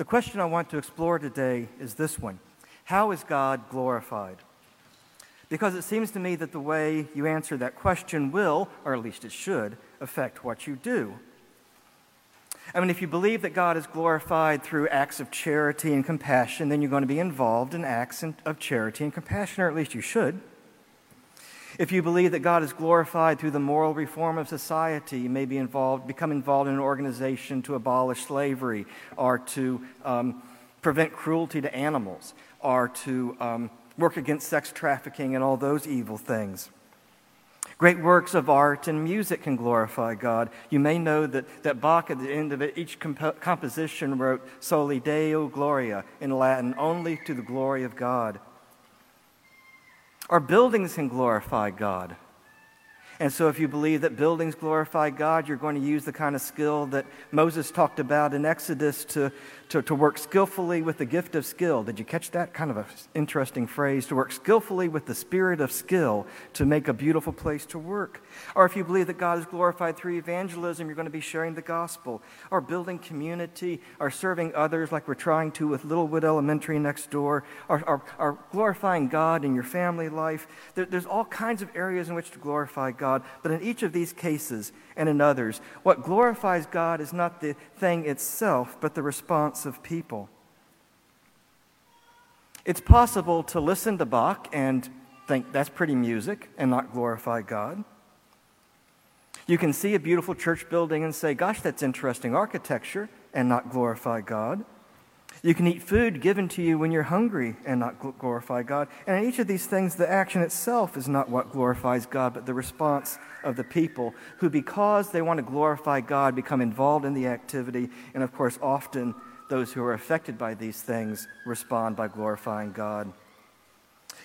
The question I want to explore today is this one How is God glorified? Because it seems to me that the way you answer that question will, or at least it should, affect what you do. I mean, if you believe that God is glorified through acts of charity and compassion, then you're going to be involved in acts of charity and compassion, or at least you should. If you believe that God is glorified through the moral reform of society, you may be involved, become involved in an organization to abolish slavery or to um, prevent cruelty to animals or to um, work against sex trafficking and all those evil things. Great works of art and music can glorify God. You may know that, that Bach, at the end of it, each comp- composition wrote Soli Deo Gloria in Latin, only to the glory of God. Our buildings can glorify God. And so, if you believe that buildings glorify God, you're going to use the kind of skill that Moses talked about in Exodus to, to, to work skillfully with the gift of skill. Did you catch that? Kind of an interesting phrase to work skillfully with the spirit of skill to make a beautiful place to work. Or if you believe that God is glorified through evangelism, you're going to be sharing the gospel, or building community, or serving others like we're trying to with Littlewood Elementary next door, or, or, or glorifying God in your family life. There, there's all kinds of areas in which to glorify God, but in each of these cases and in others, what glorifies God is not the thing itself, but the response of people. It's possible to listen to Bach and think that's pretty music and not glorify God. You can see a beautiful church building and say, gosh, that's interesting architecture, and not glorify God. You can eat food given to you when you're hungry and not glorify God. And in each of these things, the action itself is not what glorifies God, but the response of the people who, because they want to glorify God, become involved in the activity and, of course, often those who are affected by these things respond by glorifying God.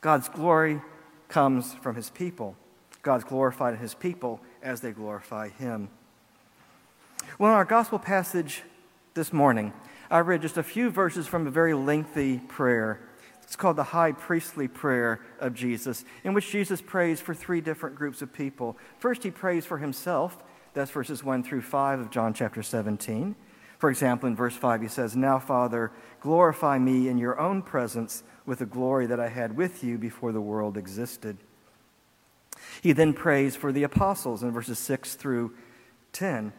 God's glory comes from his people. God's glorified in his people as they glorify him. Well, in our gospel passage this morning, I read just a few verses from a very lengthy prayer. It's called the high priestly prayer of Jesus, in which Jesus prays for three different groups of people. First, he prays for himself. That's verses 1 through 5 of John chapter 17. For example, in verse 5, he says, Now, Father, glorify me in your own presence with the glory that I had with you before the world existed. He then prays for the apostles in verses 6 through 10.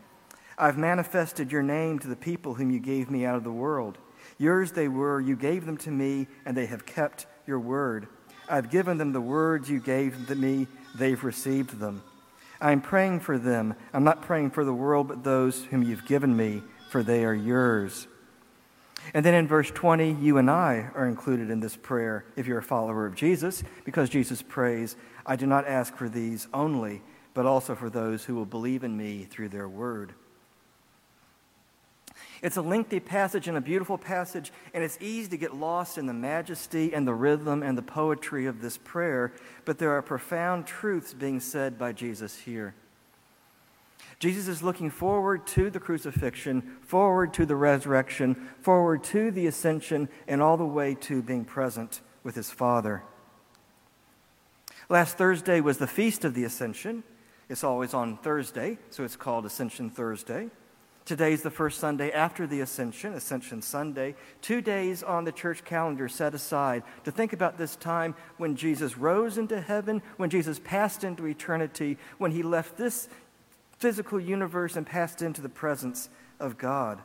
I've manifested your name to the people whom you gave me out of the world. Yours they were, you gave them to me, and they have kept your word. I've given them the words you gave to me, they've received them. I'm praying for them. I'm not praying for the world, but those whom you've given me for they are yours. And then in verse 20, you and I are included in this prayer if you're a follower of Jesus, because Jesus prays, I do not ask for these only, but also for those who will believe in me through their word. It's a lengthy passage and a beautiful passage, and it's easy to get lost in the majesty and the rhythm and the poetry of this prayer, but there are profound truths being said by Jesus here. Jesus is looking forward to the crucifixion, forward to the resurrection, forward to the ascension, and all the way to being present with his Father. Last Thursday was the Feast of the Ascension. It's always on Thursday, so it's called Ascension Thursday. Today is the first Sunday after the Ascension, Ascension Sunday. Two days on the church calendar set aside to think about this time when Jesus rose into heaven, when Jesus passed into eternity, when he left this physical universe and passed into the presence of God.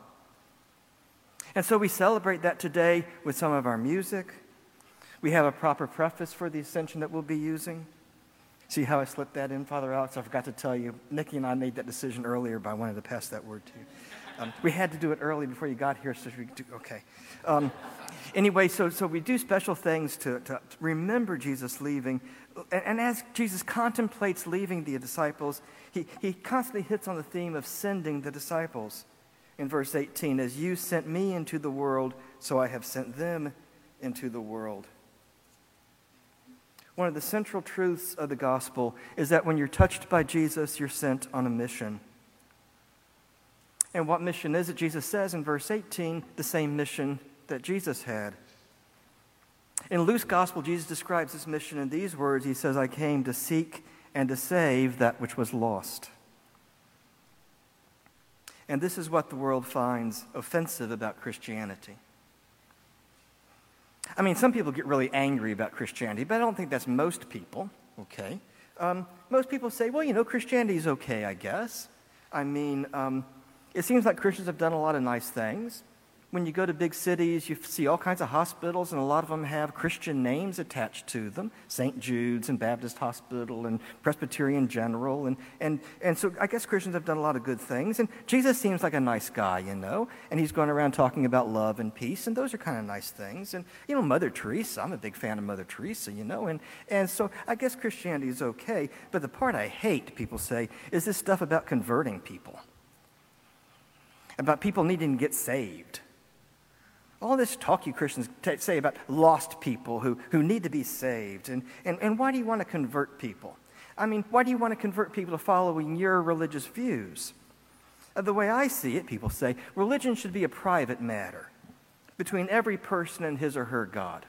And so we celebrate that today with some of our music. We have a proper preface for the ascension that we'll be using. See how I slipped that in, Father Alex? I forgot to tell you. Nikki and I made that decision earlier, but I wanted to pass that word to you. Um, we had to do it early before you got here, so we do, okay. Um, anyway, so, so we do special things to, to remember Jesus leaving. And, and as Jesus contemplates leaving the disciples, he, he constantly hits on the theme of sending the disciples. In verse 18, as you sent me into the world, so I have sent them into the world. One of the central truths of the gospel is that when you're touched by Jesus, you're sent on a mission. And what mission is it? Jesus says in verse 18, the same mission that Jesus had. In Luke's gospel, Jesus describes this mission in these words He says, I came to seek and to save that which was lost. And this is what the world finds offensive about Christianity. I mean, some people get really angry about Christianity, but I don't think that's most people, okay? Um, most people say, well, you know, Christianity is okay, I guess. I mean, um, it seems like Christians have done a lot of nice things. When you go to big cities, you see all kinds of hospitals, and a lot of them have Christian names attached to them St. Jude's and Baptist Hospital and Presbyterian General. And, and, and so I guess Christians have done a lot of good things. And Jesus seems like a nice guy, you know, and he's going around talking about love and peace, and those are kind of nice things. And, you know, Mother Teresa, I'm a big fan of Mother Teresa, you know, and, and so I guess Christianity is okay. But the part I hate, people say, is this stuff about converting people, about people needing to get saved. All this talk you Christians t- say about lost people who, who need to be saved. And, and, and why do you want to convert people? I mean, why do you want to convert people to following your religious views? Uh, the way I see it, people say, religion should be a private matter between every person and his or her God.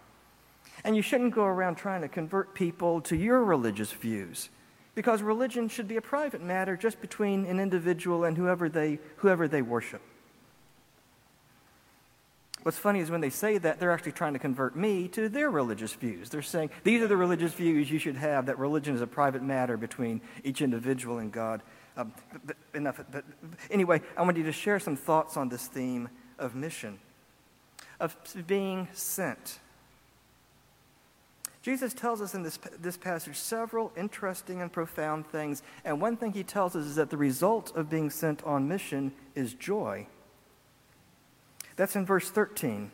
And you shouldn't go around trying to convert people to your religious views because religion should be a private matter just between an individual and whoever they, whoever they worship. What's funny is when they say that, they're actually trying to convert me to their religious views. They're saying, these are the religious views you should have, that religion is a private matter between each individual and God. Um, but, but enough. But anyway, I want you to share some thoughts on this theme of mission, of being sent. Jesus tells us in this, this passage several interesting and profound things. And one thing he tells us is that the result of being sent on mission is joy. That's in verse 13.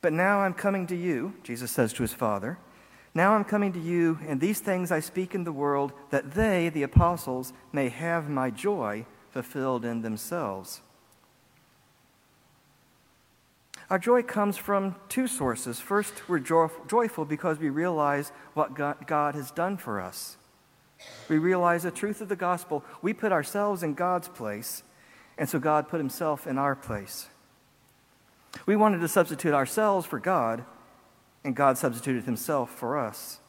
But now I'm coming to you, Jesus says to his Father. Now I'm coming to you, and these things I speak in the world, that they, the apostles, may have my joy fulfilled in themselves. Our joy comes from two sources. First, we're joyful because we realize what God has done for us. We realize the truth of the gospel. We put ourselves in God's place, and so God put himself in our place. We wanted to substitute ourselves for God, and God substituted himself for us.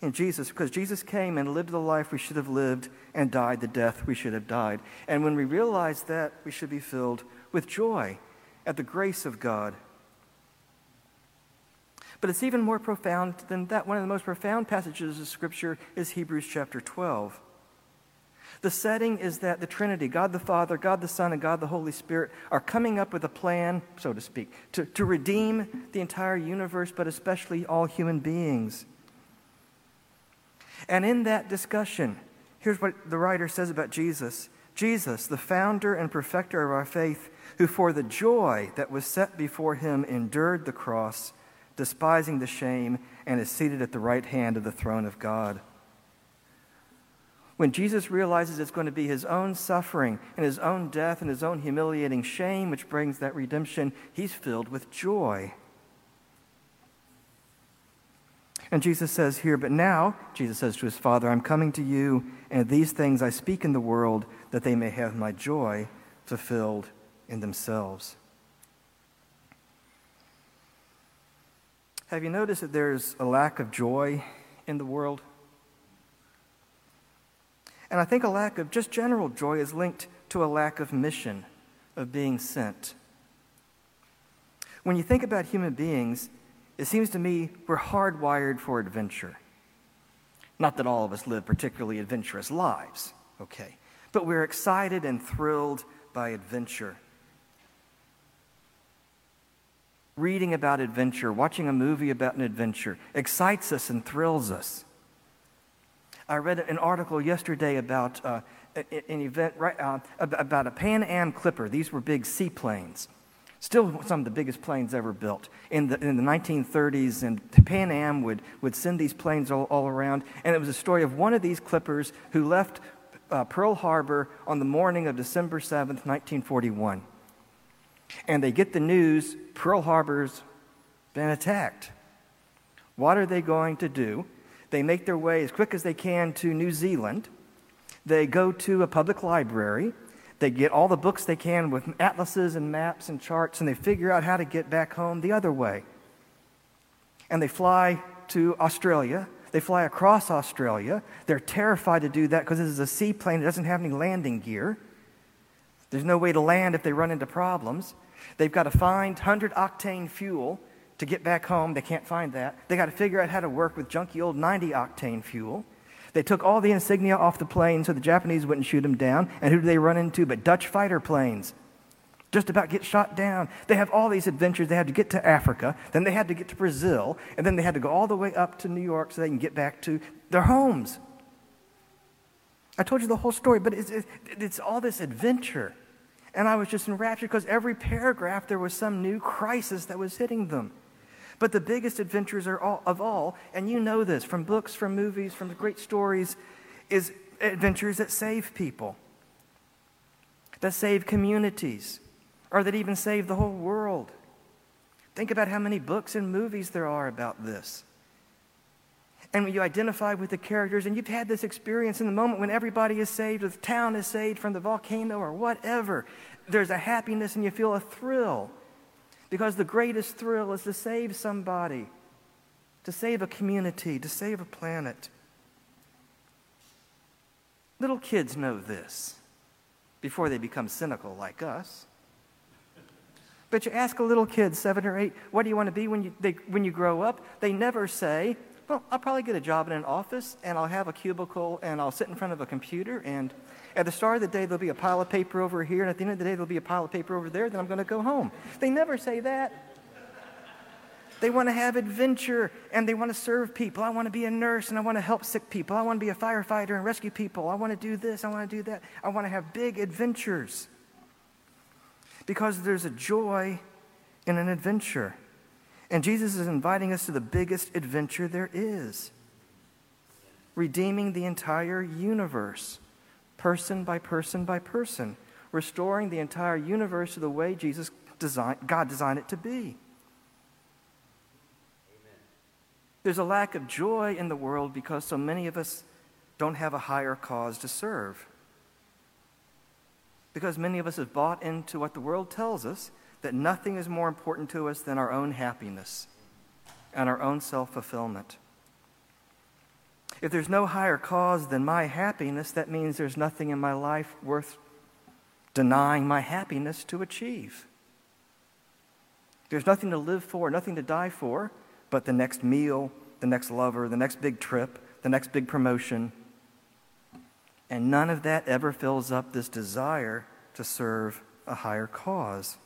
In Jesus, because Jesus came and lived the life we should have lived and died the death we should have died. And when we realize that, we should be filled with joy at the grace of God. But it's even more profound than that. One of the most profound passages of Scripture is Hebrews chapter 12. The setting is that the Trinity, God the Father, God the Son, and God the Holy Spirit, are coming up with a plan, so to speak, to, to redeem the entire universe, but especially all human beings. And in that discussion, here's what the writer says about Jesus Jesus, the founder and perfecter of our faith, who for the joy that was set before him endured the cross, despising the shame, and is seated at the right hand of the throne of God. When Jesus realizes it's going to be his own suffering and his own death and his own humiliating shame which brings that redemption, he's filled with joy. And Jesus says here, But now, Jesus says to his Father, I'm coming to you, and these things I speak in the world, that they may have my joy fulfilled in themselves. Have you noticed that there's a lack of joy in the world? And I think a lack of just general joy is linked to a lack of mission, of being sent. When you think about human beings, it seems to me we're hardwired for adventure. Not that all of us live particularly adventurous lives, okay, but we're excited and thrilled by adventure. Reading about adventure, watching a movie about an adventure excites us and thrills us. I read an article yesterday about uh, an event right, uh, about a Pan Am Clipper. These were big seaplanes, still some of the biggest planes ever built. In the, in the 1930s, and Pan Am would, would send these planes all, all around. And it was a story of one of these clippers who left uh, Pearl Harbor on the morning of December 7th, 1941. And they get the news Pearl Harbor's been attacked. What are they going to do? They make their way as quick as they can to New Zealand. They go to a public library. They get all the books they can with atlases and maps and charts, and they figure out how to get back home the other way. And they fly to Australia. They fly across Australia. They're terrified to do that because this is a seaplane that doesn't have any landing gear. There's no way to land if they run into problems. They've got to find 100 octane fuel to get back home. They can't find that. They got to figure out how to work with junky old 90 octane fuel. They took all the insignia off the plane so the Japanese wouldn't shoot them down. And who do they run into but Dutch fighter planes? Just about get shot down. They have all these adventures. They had to get to Africa, then they had to get to Brazil, and then they had to go all the way up to New York so they can get back to their homes. I told you the whole story, but it's, it's all this adventure. And I was just enraptured because every paragraph there was some new crisis that was hitting them. But the biggest adventures are all, of all, and you know this from books, from movies, from great stories, is adventures that save people, that save communities, or that even save the whole world. Think about how many books and movies there are about this. And when you identify with the characters, and you've had this experience in the moment when everybody is saved, or the town is saved from the volcano, or whatever, there's a happiness and you feel a thrill. Because the greatest thrill is to save somebody, to save a community, to save a planet. Little kids know this before they become cynical like us. But you ask a little kid, seven or eight, what do you want to be when you, they, when you grow up? They never say, I'll probably get a job in an office and I'll have a cubicle and I'll sit in front of a computer and at the start of the day, there'll be a pile of paper over here, and at the end of the day, there'll be a pile of paper over there, then I'm going to go home. They never say that. They want to have adventure and they want to serve people. I want to be a nurse and I want to help sick people. I want to be a firefighter and rescue people. I want to do this. I want to do that. I want to have big adventures. Because there's a joy in an adventure. And Jesus is inviting us to the biggest adventure there is redeeming the entire universe person by person by person, restoring the entire universe to the way Jesus designed, God designed it to be. There's a lack of joy in the world because so many of us don't have a higher cause to serve. Because many of us have bought into what the world tells us that nothing is more important to us than our own happiness and our own self fulfillment. If there's no higher cause than my happiness, that means there's nothing in my life worth denying my happiness to achieve. There's nothing to live for, nothing to die for, but the next meal, the next lover, the next big trip, the next big promotion. And none of that ever fills up this desire to serve a higher cause.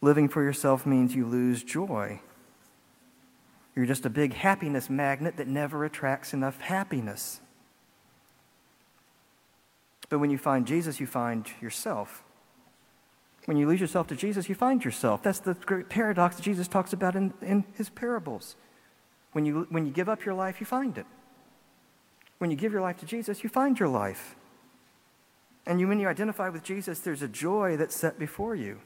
Living for yourself means you lose joy. You're just a big happiness magnet that never attracts enough happiness. But when you find Jesus, you find yourself. When you lose yourself to Jesus, you find yourself. That's the great paradox that Jesus talks about in, in his parables. When you, when you give up your life, you find it. When you give your life to Jesus, you find your life. And you, when you identify with Jesus, there's a joy that's set before you.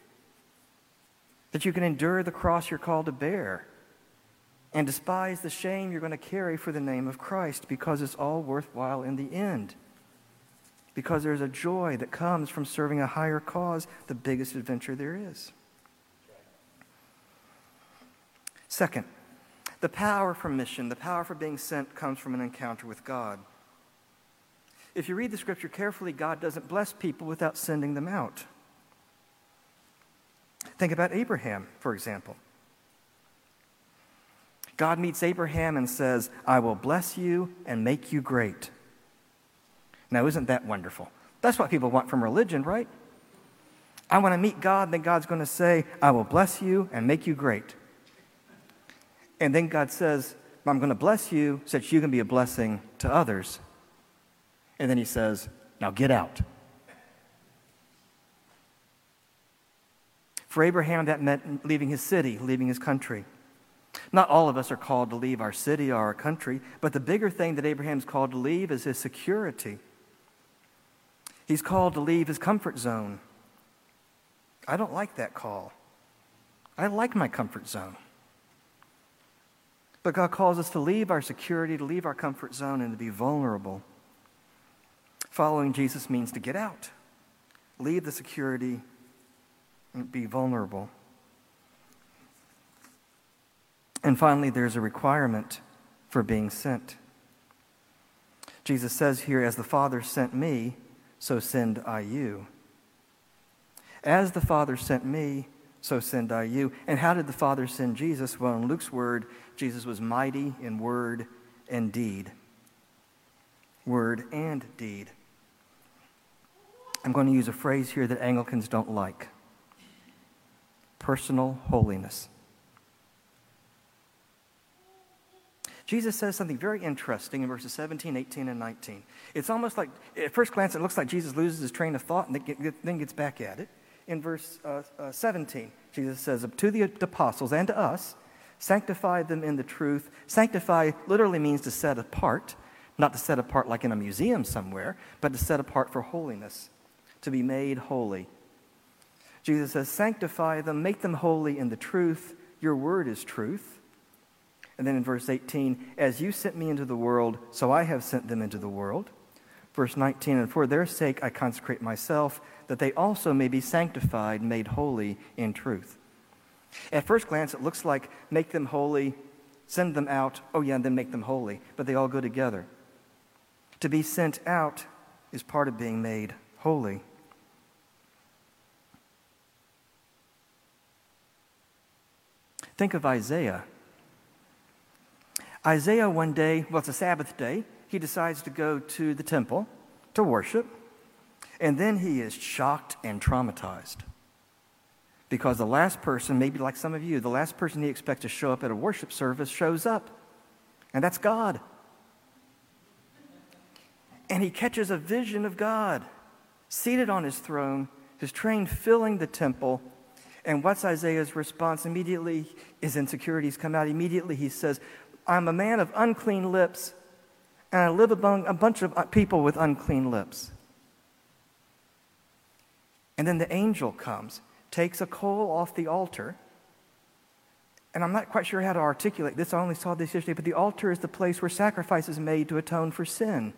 That you can endure the cross you're called to bear and despise the shame you're going to carry for the name of Christ because it's all worthwhile in the end. Because there's a joy that comes from serving a higher cause, the biggest adventure there is. Second, the power for mission, the power for being sent, comes from an encounter with God. If you read the scripture carefully, God doesn't bless people without sending them out. Think about Abraham, for example. God meets Abraham and says, I will bless you and make you great. Now, isn't that wonderful? That's what people want from religion, right? I want to meet God, and then God's going to say, I will bless you and make you great. And then God says, I'm going to bless you so that you can be a blessing to others. And then he says, Now get out. For Abraham, that meant leaving his city, leaving his country. Not all of us are called to leave our city or our country, but the bigger thing that Abraham's called to leave is his security. He's called to leave his comfort zone. I don't like that call. I like my comfort zone. But God calls us to leave our security, to leave our comfort zone, and to be vulnerable. Following Jesus means to get out, leave the security, be vulnerable. And finally, there's a requirement for being sent. Jesus says here, As the Father sent me, so send I you. As the Father sent me, so send I you. And how did the Father send Jesus? Well, in Luke's word, Jesus was mighty in word and deed. Word and deed. I'm going to use a phrase here that Anglicans don't like personal holiness. Jesus says something very interesting in verses 17, 18, and 19. It's almost like, at first glance, it looks like Jesus loses his train of thought and then gets back at it. In verse uh, uh, 17, Jesus says, Up To the apostles and to us, sanctify them in the truth. Sanctify literally means to set apart, not to set apart like in a museum somewhere, but to set apart for holiness to be made holy. Jesus says, Sanctify them, make them holy in the truth. Your word is truth. And then in verse 18, As you sent me into the world, so I have sent them into the world. Verse 19, And for their sake I consecrate myself, that they also may be sanctified, made holy in truth. At first glance, it looks like make them holy, send them out, oh yeah, and then make them holy, but they all go together. To be sent out is part of being made holy. Think of Isaiah. Isaiah, one day, well, it's a Sabbath day, he decides to go to the temple to worship, and then he is shocked and traumatized. Because the last person, maybe like some of you, the last person he expects to show up at a worship service shows up, and that's God. And he catches a vision of God seated on his throne, his train filling the temple, and what's Isaiah's response? Immediately, his insecurities come out. Immediately, he says, I'm a man of unclean lips, and I live among a bunch of uh, people with unclean lips. And then the angel comes, takes a coal off the altar. And I'm not quite sure how to articulate this. I only saw this yesterday, but the altar is the place where sacrifice is made to atone for sin.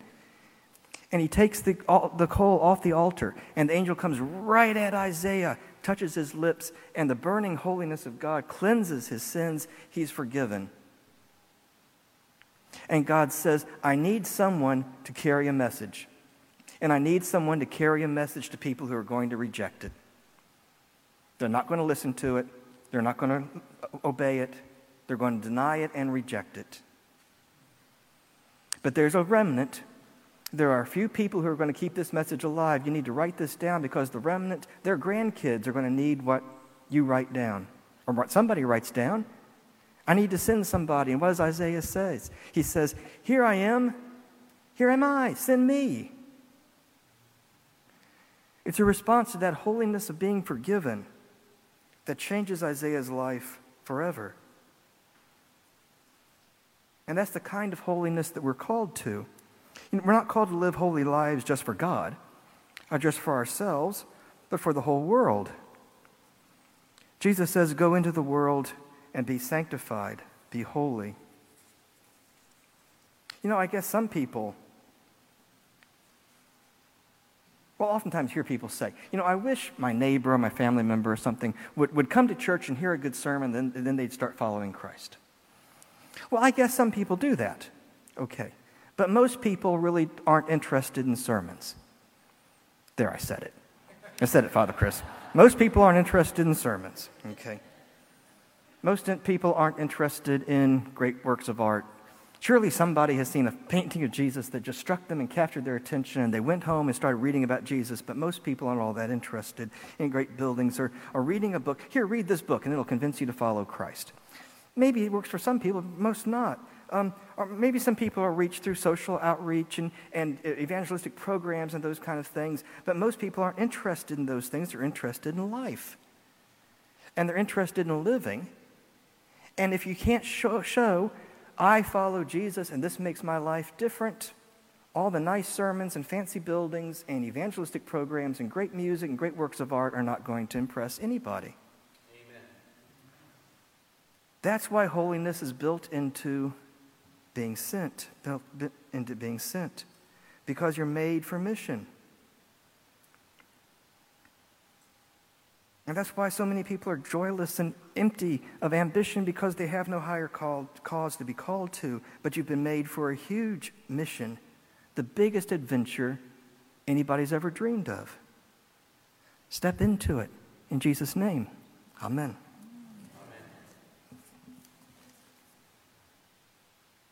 And he takes the, the coal off the altar, and the angel comes right at Isaiah, touches his lips, and the burning holiness of God cleanses his sins. He's forgiven. And God says, I need someone to carry a message. And I need someone to carry a message to people who are going to reject it. They're not going to listen to it, they're not going to obey it, they're going to deny it and reject it. But there's a remnant there are a few people who are going to keep this message alive. You need to write this down because the remnant, their grandkids, are going to need what you write down or what somebody writes down. I need to send somebody. And what does Isaiah say? He says, Here I am. Here am I. Send me. It's a response to that holiness of being forgiven that changes Isaiah's life forever. And that's the kind of holiness that we're called to. We're not called to live holy lives just for God, not just for ourselves, but for the whole world. Jesus says, Go into the world and be sanctified, be holy. You know, I guess some people, well, oftentimes hear people say, you know, I wish my neighbor or my family member or something would, would come to church and hear a good sermon, then, then they'd start following Christ. Well, I guess some people do that. Okay. But most people really aren't interested in sermons. There, I said it. I said it, Father Chris. Most people aren't interested in sermons, okay? Most people aren't interested in great works of art. Surely somebody has seen a painting of Jesus that just struck them and captured their attention, and they went home and started reading about Jesus. But most people aren't all that interested in great buildings or, or reading a book. Here, read this book, and it'll convince you to follow Christ. Maybe it works for some people, most not. Um, or maybe some people are reached through social outreach and, and evangelistic programs and those kind of things, but most people aren't interested in those things. They're interested in life. And they're interested in living. And if you can't show, show I follow Jesus and this makes my life different, all the nice sermons and fancy buildings and evangelistic programs and great music and great works of art are not going to impress anybody. Amen. That's why holiness is built into being sent, into being sent, because you're made for mission. And that's why so many people are joyless and empty of ambition because they have no higher call, cause to be called to. But you've been made for a huge mission, the biggest adventure anybody's ever dreamed of. Step into it in Jesus' name. Amen.